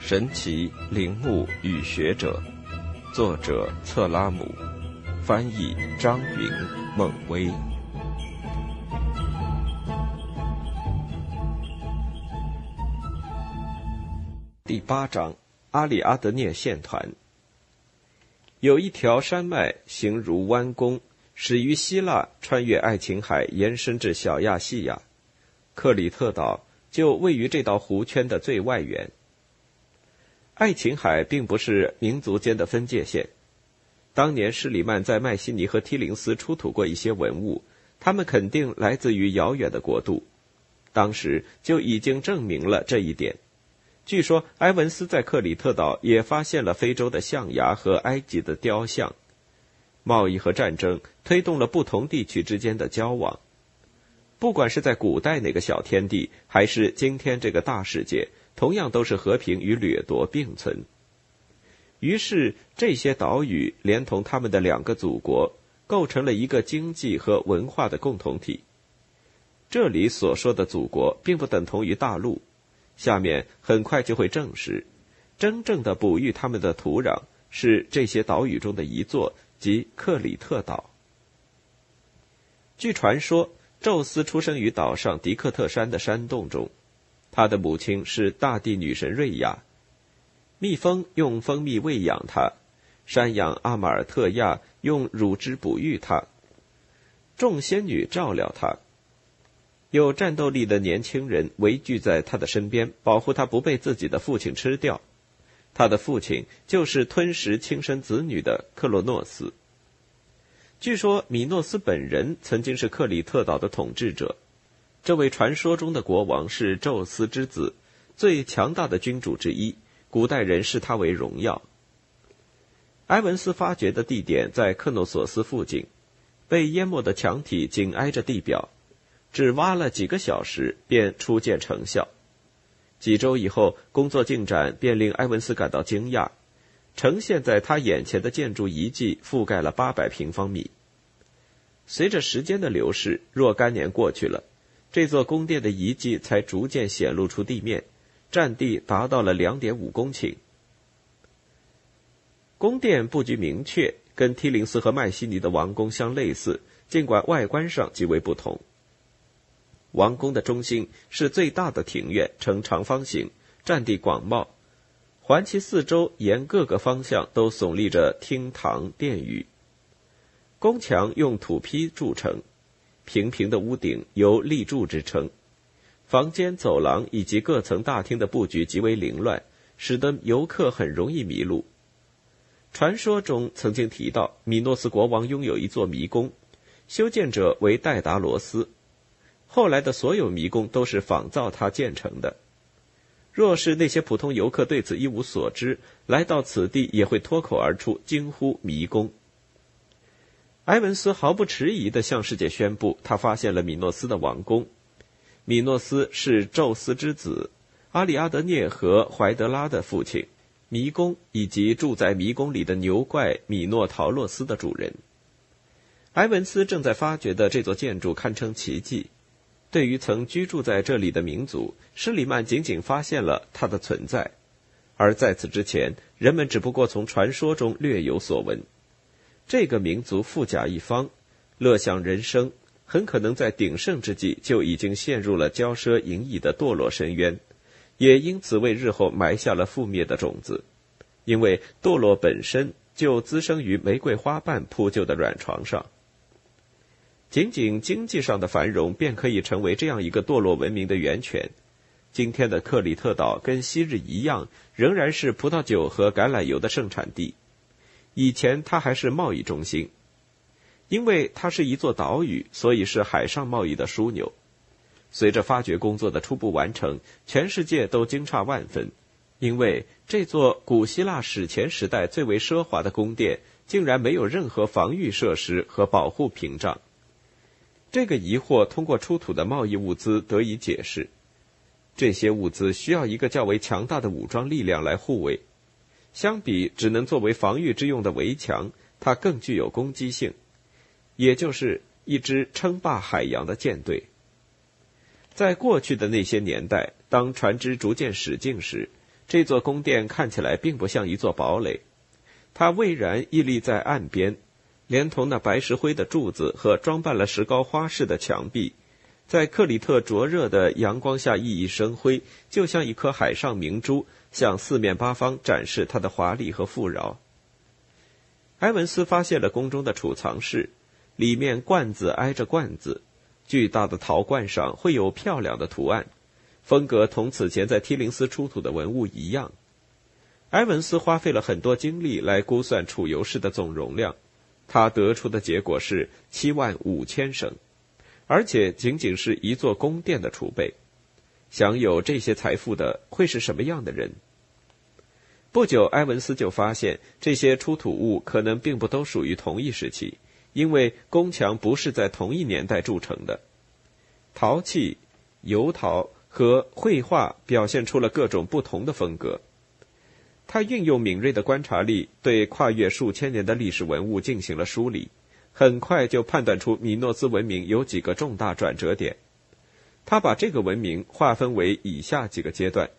神奇陵墓与学者，作者策拉姆，翻译张云、孟威。第八章：阿里阿德涅线团。有一条山脉形如弯弓，始于希腊，穿越爱琴海，延伸至小亚细亚。克里特岛就位于这道弧圈的最外缘。爱琴海并不是民族间的分界线。当年施里曼在麦西尼和梯林斯出土过一些文物，他们肯定来自于遥远的国度。当时就已经证明了这一点。据说埃文斯在克里特岛也发现了非洲的象牙和埃及的雕像。贸易和战争推动了不同地区之间的交往。不管是在古代那个小天地，还是今天这个大世界。同样都是和平与掠夺并存。于是，这些岛屿连同他们的两个祖国，构成了一个经济和文化的共同体。这里所说的祖国，并不等同于大陆。下面很快就会证实，真正的哺育他们的土壤是这些岛屿中的一座，即克里特岛。据传说，宙斯出生于岛上迪克特山的山洞中。他的母亲是大地女神瑞亚，蜜蜂用蜂蜜喂养他，山羊阿马尔特亚用乳汁哺育他，众仙女照料他，有战斗力的年轻人围聚在他的身边，保护他不被自己的父亲吃掉。他的父亲就是吞食亲生子女的克洛诺斯。据说米诺斯本人曾经是克里特岛的统治者。这位传说中的国王是宙斯之子，最强大的君主之一。古代人视他为荣耀。埃文斯发掘的地点在克诺索斯附近，被淹没的墙体紧挨着地表，只挖了几个小时便初见成效。几周以后，工作进展便令埃文斯感到惊讶。呈现在他眼前的建筑遗迹覆盖了八百平方米。随着时间的流逝，若干年过去了。这座宫殿的遗迹才逐渐显露出地面，占地达到了两点五公顷。宫殿布局明确，跟梯林斯和麦西尼的王宫相类似，尽管外观上极为不同。王宫的中心是最大的庭院，呈长方形，占地广袤，环其四周沿各个方向都耸立着厅堂殿宇，宫墙用土坯筑成。平平的屋顶由立柱支撑，房间、走廊以及各层大厅的布局极为凌乱，使得游客很容易迷路。传说中曾经提到，米诺斯国王拥有一座迷宫，修建者为戴达罗斯。后来的所有迷宫都是仿造他建成的。若是那些普通游客对此一无所知，来到此地也会脱口而出惊呼迷宫。埃文斯毫不迟疑地向世界宣布，他发现了米诺斯的王宫。米诺斯是宙斯之子，阿里阿德涅和怀德拉的父亲，迷宫以及住在迷宫里的牛怪米诺陶洛斯的主人。埃文斯正在发掘的这座建筑堪称奇迹。对于曾居住在这里的民族，施里曼仅仅发现了它的存在，而在此之前，人们只不过从传说中略有所闻。这个民族富甲一方，乐享人生，很可能在鼎盛之际就已经陷入了骄奢淫逸的堕落深渊，也因此为日后埋下了覆灭的种子。因为堕落本身就滋生于玫瑰花瓣铺就的软床上。仅仅经济上的繁荣便可以成为这样一个堕落文明的源泉。今天的克里特岛跟昔日一样，仍然是葡萄酒和橄榄油的盛产地。以前它还是贸易中心，因为它是一座岛屿，所以是海上贸易的枢纽。随着发掘工作的初步完成，全世界都惊诧万分，因为这座古希腊史前时代最为奢华的宫殿，竟然没有任何防御设施和保护屏障。这个疑惑通过出土的贸易物资得以解释。这些物资需要一个较为强大的武装力量来护卫。相比只能作为防御之用的围墙，它更具有攻击性，也就是一支称霸海洋的舰队。在过去的那些年代，当船只逐渐驶近时，这座宫殿看起来并不像一座堡垒，它巍然屹立在岸边，连同那白石灰的柱子和装扮了石膏花式的墙壁，在克里特灼热的阳光下熠熠生辉，就像一颗海上明珠，向四面八方展示它的华丽和富饶。埃文斯发现了宫中的储藏室，里面罐子挨着罐子。巨大的陶罐上会有漂亮的图案，风格同此前在提林斯出土的文物一样。埃文斯花费了很多精力来估算储油室的总容量，他得出的结果是七万五千升，而且仅仅是一座宫殿的储备。享有这些财富的会是什么样的人？不久，埃文斯就发现这些出土物可能并不都属于同一时期。因为宫墙不是在同一年代铸成的，陶器、油陶和绘画表现出了各种不同的风格。他运用敏锐的观察力，对跨越数千年的历史文物进行了梳理，很快就判断出米诺斯文明有几个重大转折点。他把这个文明划分为以下几个阶段：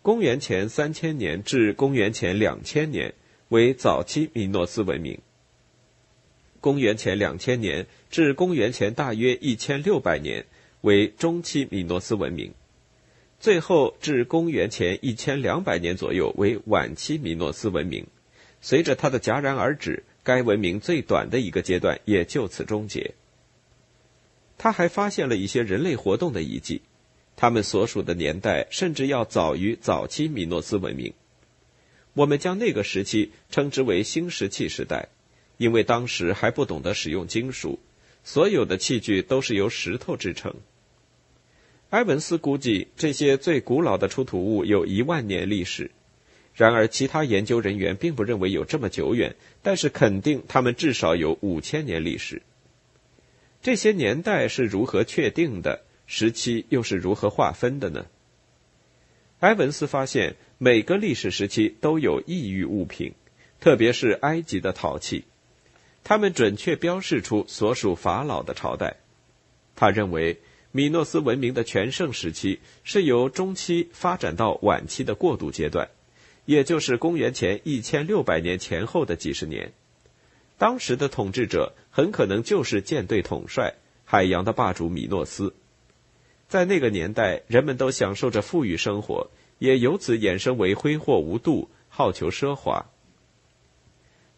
公元前三千年至公元前两千年为早期米诺斯文明。公元前两千年至公元前大约一千六百年为中期米诺斯文明，最后至公元前一千两百年左右为晚期米诺斯文明。随着它的戛然而止，该文明最短的一个阶段也就此终结。他还发现了一些人类活动的遗迹，他们所属的年代甚至要早于早期米诺斯文明。我们将那个时期称之为新石器时代。因为当时还不懂得使用金属，所有的器具都是由石头制成。埃文斯估计这些最古老的出土物有一万年历史，然而其他研究人员并不认为有这么久远，但是肯定他们至少有五千年历史。这些年代是如何确定的？时期又是如何划分的呢？埃文斯发现每个历史时期都有异域物品，特别是埃及的陶器。他们准确标示出所属法老的朝代。他认为，米诺斯文明的全盛时期是由中期发展到晚期的过渡阶段，也就是公元前一千六百年前后的几十年。当时的统治者很可能就是舰队统帅、海洋的霸主米诺斯。在那个年代，人们都享受着富裕生活，也由此衍生为挥霍无度、好求奢华。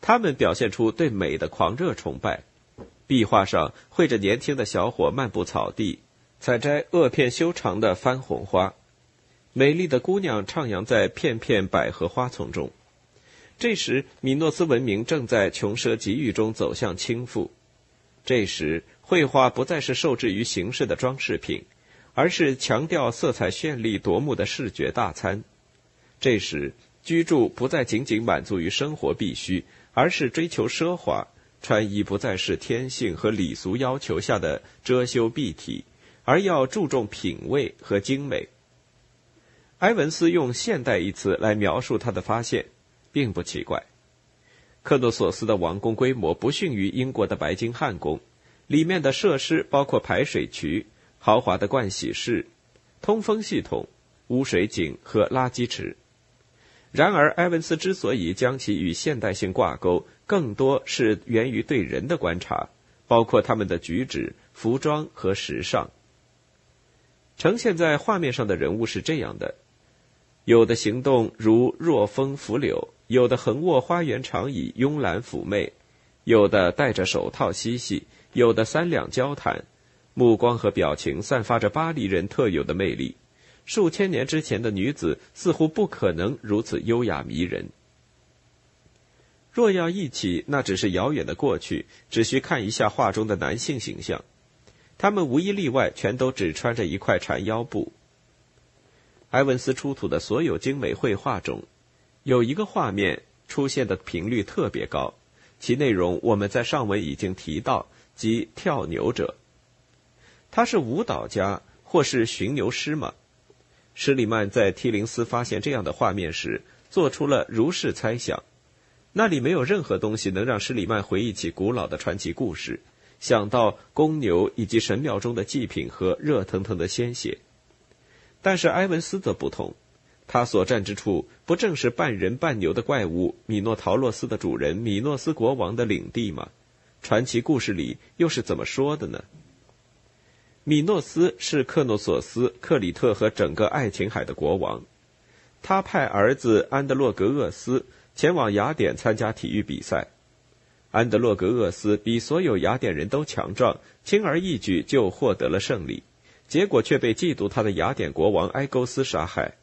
他们表现出对美的狂热崇拜，壁画上绘着年轻的小伙漫步草地，采摘萼片修长的番红花，美丽的姑娘徜徉在片片百合花丛中。这时，米诺斯文明正在穷奢极欲中走向倾覆。这时，绘画不再是受制于形式的装饰品，而是强调色彩绚丽夺目的视觉大餐。这时，居住不再仅仅满足于生活必须。而是追求奢华，穿衣不再是天性和礼俗要求下的遮羞蔽体，而要注重品味和精美。埃文斯用“现代”一词来描述他的发现，并不奇怪。克诺索斯的王宫规模不逊于英国的白金汉宫，里面的设施包括排水渠、豪华的盥洗室、通风系统、污水井和垃圾池。然而，埃文斯之所以将其与现代性挂钩，更多是源于对人的观察，包括他们的举止、服装和时尚。呈现在画面上的人物是这样的：有的行动如若风拂柳，有的横卧花园长椅慵懒妩媚，有的戴着手套嬉戏，有的三两交谈，目光和表情散发着巴黎人特有的魅力。数千年之前的女子似乎不可能如此优雅迷人。若要忆起那只是遥远的过去，只需看一下画中的男性形象，他们无一例外全都只穿着一块缠腰布。埃文斯出土的所有精美绘画中，有一个画面出现的频率特别高，其内容我们在上文已经提到，即跳牛者。他是舞蹈家或是巡牛师吗？施里曼在提林斯发现这样的画面时，做出了如是猜想：那里没有任何东西能让施里曼回忆起古老的传奇故事，想到公牛以及神庙中的祭品和热腾腾的鲜血。但是埃文斯则不同，他所站之处不正是半人半牛的怪物米诺陶洛斯的主人米诺斯国王的领地吗？传奇故事里又是怎么说的呢？米诺斯是克诺索斯、克里特和整个爱琴海的国王，他派儿子安德洛格厄斯前往雅典参加体育比赛。安德洛格厄斯比所有雅典人都强壮，轻而易举就获得了胜利，结果却被嫉妒他的雅典国王埃勾斯杀害。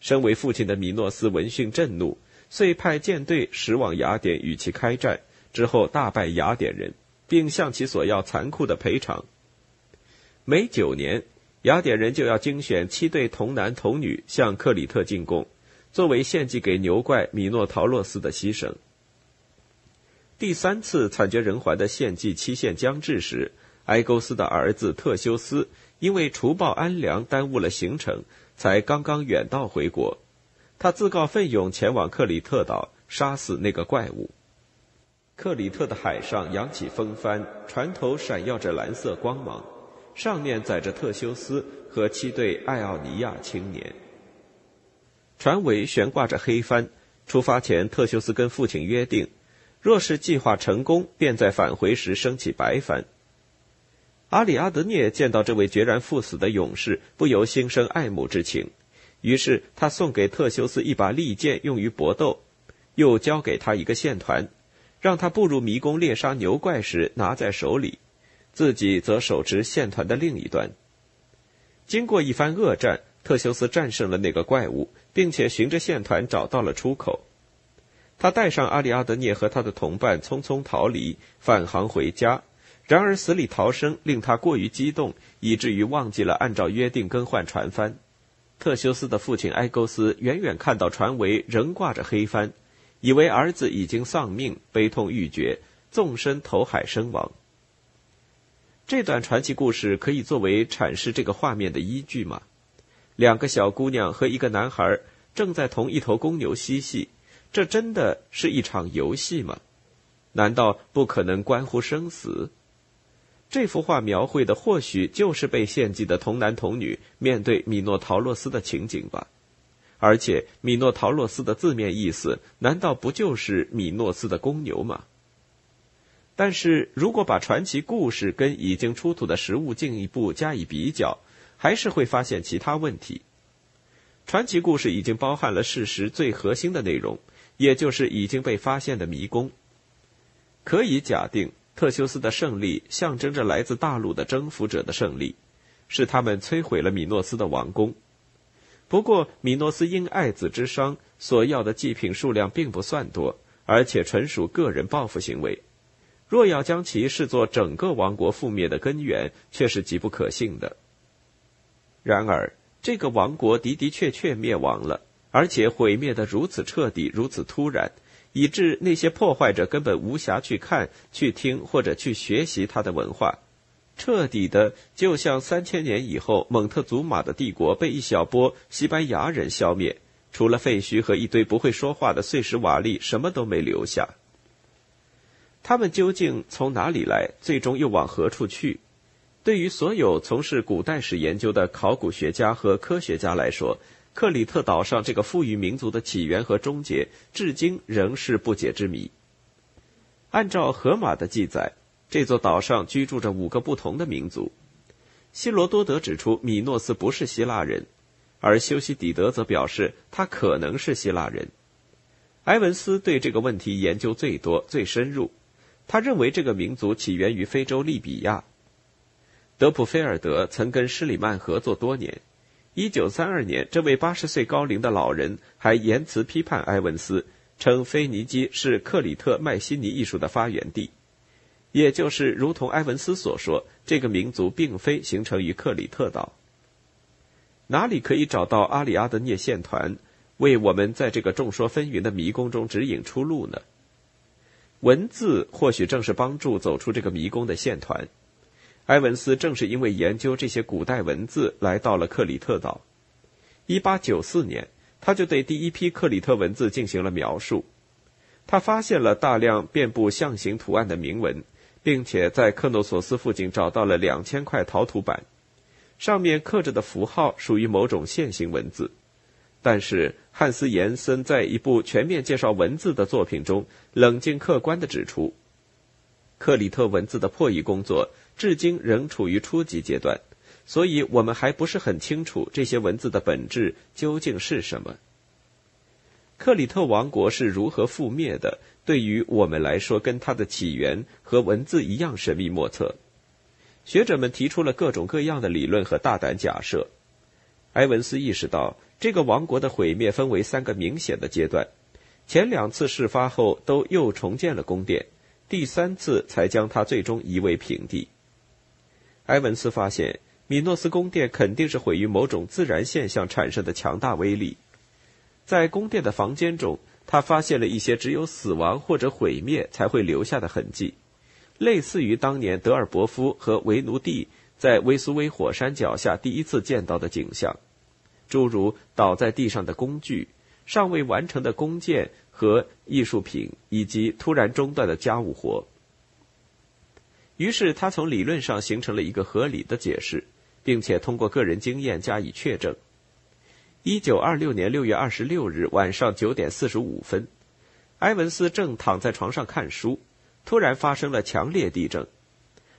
身为父亲的米诺斯闻讯震怒，遂派舰队驶往雅典与其开战。之后大败雅典人，并向其索要残酷的赔偿。每九年，雅典人就要精选七对童男童女向克里特进贡，作为献祭给牛怪米诺陶洛斯的牺牲。第三次惨绝人寰的献祭期限将至时，埃勾斯的儿子特修斯因为除暴安良耽误了行程，才刚刚远道回国。他自告奋勇前往克里特岛，杀死那个怪物。克里特的海上扬起风帆，船头闪耀着蓝色光芒，上面载着特修斯和七对爱奥尼亚青年。船尾悬挂着黑帆。出发前，特修斯跟父亲约定，若是计划成功，便在返回时升起白帆。阿里阿德涅见到这位决然赴死的勇士，不由心生爱慕之情，于是他送给特修斯一把利剑，用于搏斗，又交给他一个线团。让他步入迷宫猎杀牛怪时拿在手里，自己则手持线团的另一端。经过一番恶战，特修斯战胜了那个怪物，并且循着线团找到了出口。他带上阿里阿德涅和他的同伴匆匆逃离，返航回家。然而死里逃生令他过于激动，以至于忘记了按照约定更换船帆。特修斯的父亲埃勾斯远远看到船尾仍挂着黑帆。以为儿子已经丧命，悲痛欲绝，纵身投海身亡。这段传奇故事可以作为阐释这个画面的依据吗？两个小姑娘和一个男孩正在同一头公牛嬉戏，这真的是一场游戏吗？难道不可能关乎生死？这幅画描绘的或许就是被献祭的童男童女面对米诺陶洛斯的情景吧。而且，米诺陶洛斯的字面意思难道不就是米诺斯的公牛吗？但是如果把传奇故事跟已经出土的实物进一步加以比较，还是会发现其他问题。传奇故事已经包含了事实最核心的内容，也就是已经被发现的迷宫。可以假定，特修斯的胜利象征着来自大陆的征服者的胜利，是他们摧毁了米诺斯的王宫。不过，米诺斯因爱子之伤，所要的祭品数量并不算多，而且纯属个人报复行为。若要将其视作整个王国覆灭的根源，却是极不可信的。然而，这个王国的的确确灭亡了，而且毁灭的如此彻底、如此突然，以致那些破坏者根本无暇去看、去听或者去学习他的文化。彻底的，就像三千年以后蒙特祖马的帝国被一小波西班牙人消灭，除了废墟和一堆不会说话的碎石瓦砾，什么都没留下。他们究竟从哪里来？最终又往何处去？对于所有从事古代史研究的考古学家和科学家来说，克里特岛上这个富裕民族的起源和终结，至今仍是不解之谜。按照荷马的记载。这座岛上居住着五个不同的民族。希罗多德指出，米诺斯不是希腊人，而修昔底德则表示他可能是希腊人。埃文斯对这个问题研究最多、最深入。他认为这个民族起源于非洲利比亚。德普菲尔德曾跟施里曼合作多年。一九三二年，这位八十岁高龄的老人还言辞批判埃文斯，称腓尼基是克里特迈锡尼艺术的发源地。也就是，如同埃文斯所说，这个民族并非形成于克里特岛。哪里可以找到阿里阿德涅线团，为我们在这个众说纷纭的迷宫中指引出路呢？文字或许正是帮助走出这个迷宫的线团。埃文斯正是因为研究这些古代文字，来到了克里特岛。一八九四年，他就对第一批克里特文字进行了描述。他发现了大量遍布象形图案的铭文，并且在克诺索斯附近找到了两千块陶土板，上面刻着的符号属于某种线形文字。但是汉斯·延森在一部全面介绍文字的作品中，冷静客观地指出，克里特文字的破译工作至今仍处于初级阶段，所以我们还不是很清楚这些文字的本质究竟是什么。克里特王国是如何覆灭的？对于我们来说，跟它的起源和文字一样神秘莫测。学者们提出了各种各样的理论和大胆假设。埃文斯意识到，这个王国的毁灭分为三个明显的阶段：前两次事发后都又重建了宫殿，第三次才将它最终夷为平地。埃文斯发现，米诺斯宫殿肯定是毁于某种自然现象产生的强大威力。在宫殿的房间中，他发现了一些只有死亡或者毁灭才会留下的痕迹，类似于当年德尔伯夫和维奴蒂在威苏威火山脚下第一次见到的景象，诸如倒在地上的工具、尚未完成的弓箭和艺术品，以及突然中断的家务活。于是，他从理论上形成了一个合理的解释，并且通过个人经验加以确证。一九二六年六月二十六日晚上九点四十五分，埃文斯正躺在床上看书，突然发生了强烈地震。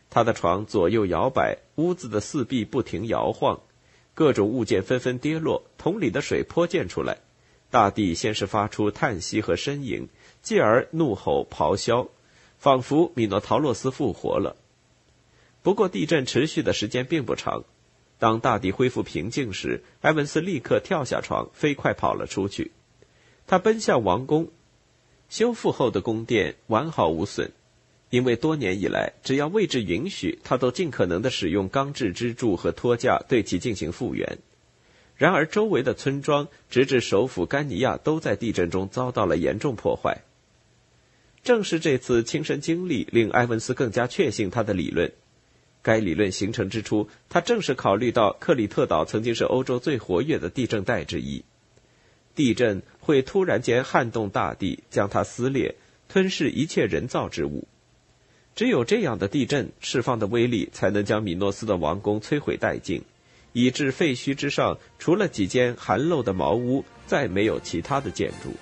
他的床左右摇摆，屋子的四壁不停摇晃，各种物件纷纷跌落，桶里的水泼溅出来。大地先是发出叹息和呻吟，继而怒吼咆哮，仿佛米诺陶洛斯复活了。不过，地震持续的时间并不长。当大地恢复平静时，埃文斯立刻跳下床，飞快跑了出去。他奔向王宫，修复后的宫殿完好无损，因为多年以来，只要位置允许，他都尽可能的使用钢制支柱和托架对其进行复原。然而，周围的村庄直至首府甘尼亚都在地震中遭到了严重破坏。正是这次亲身经历，令埃文斯更加确信他的理论。该理论形成之初，他正是考虑到克里特岛曾经是欧洲最活跃的地震带之一。地震会突然间撼动大地，将它撕裂，吞噬一切人造之物。只有这样的地震释放的威力，才能将米诺斯的王宫摧毁殆尽，以致废墟之上除了几间寒陋的茅屋，再没有其他的建筑。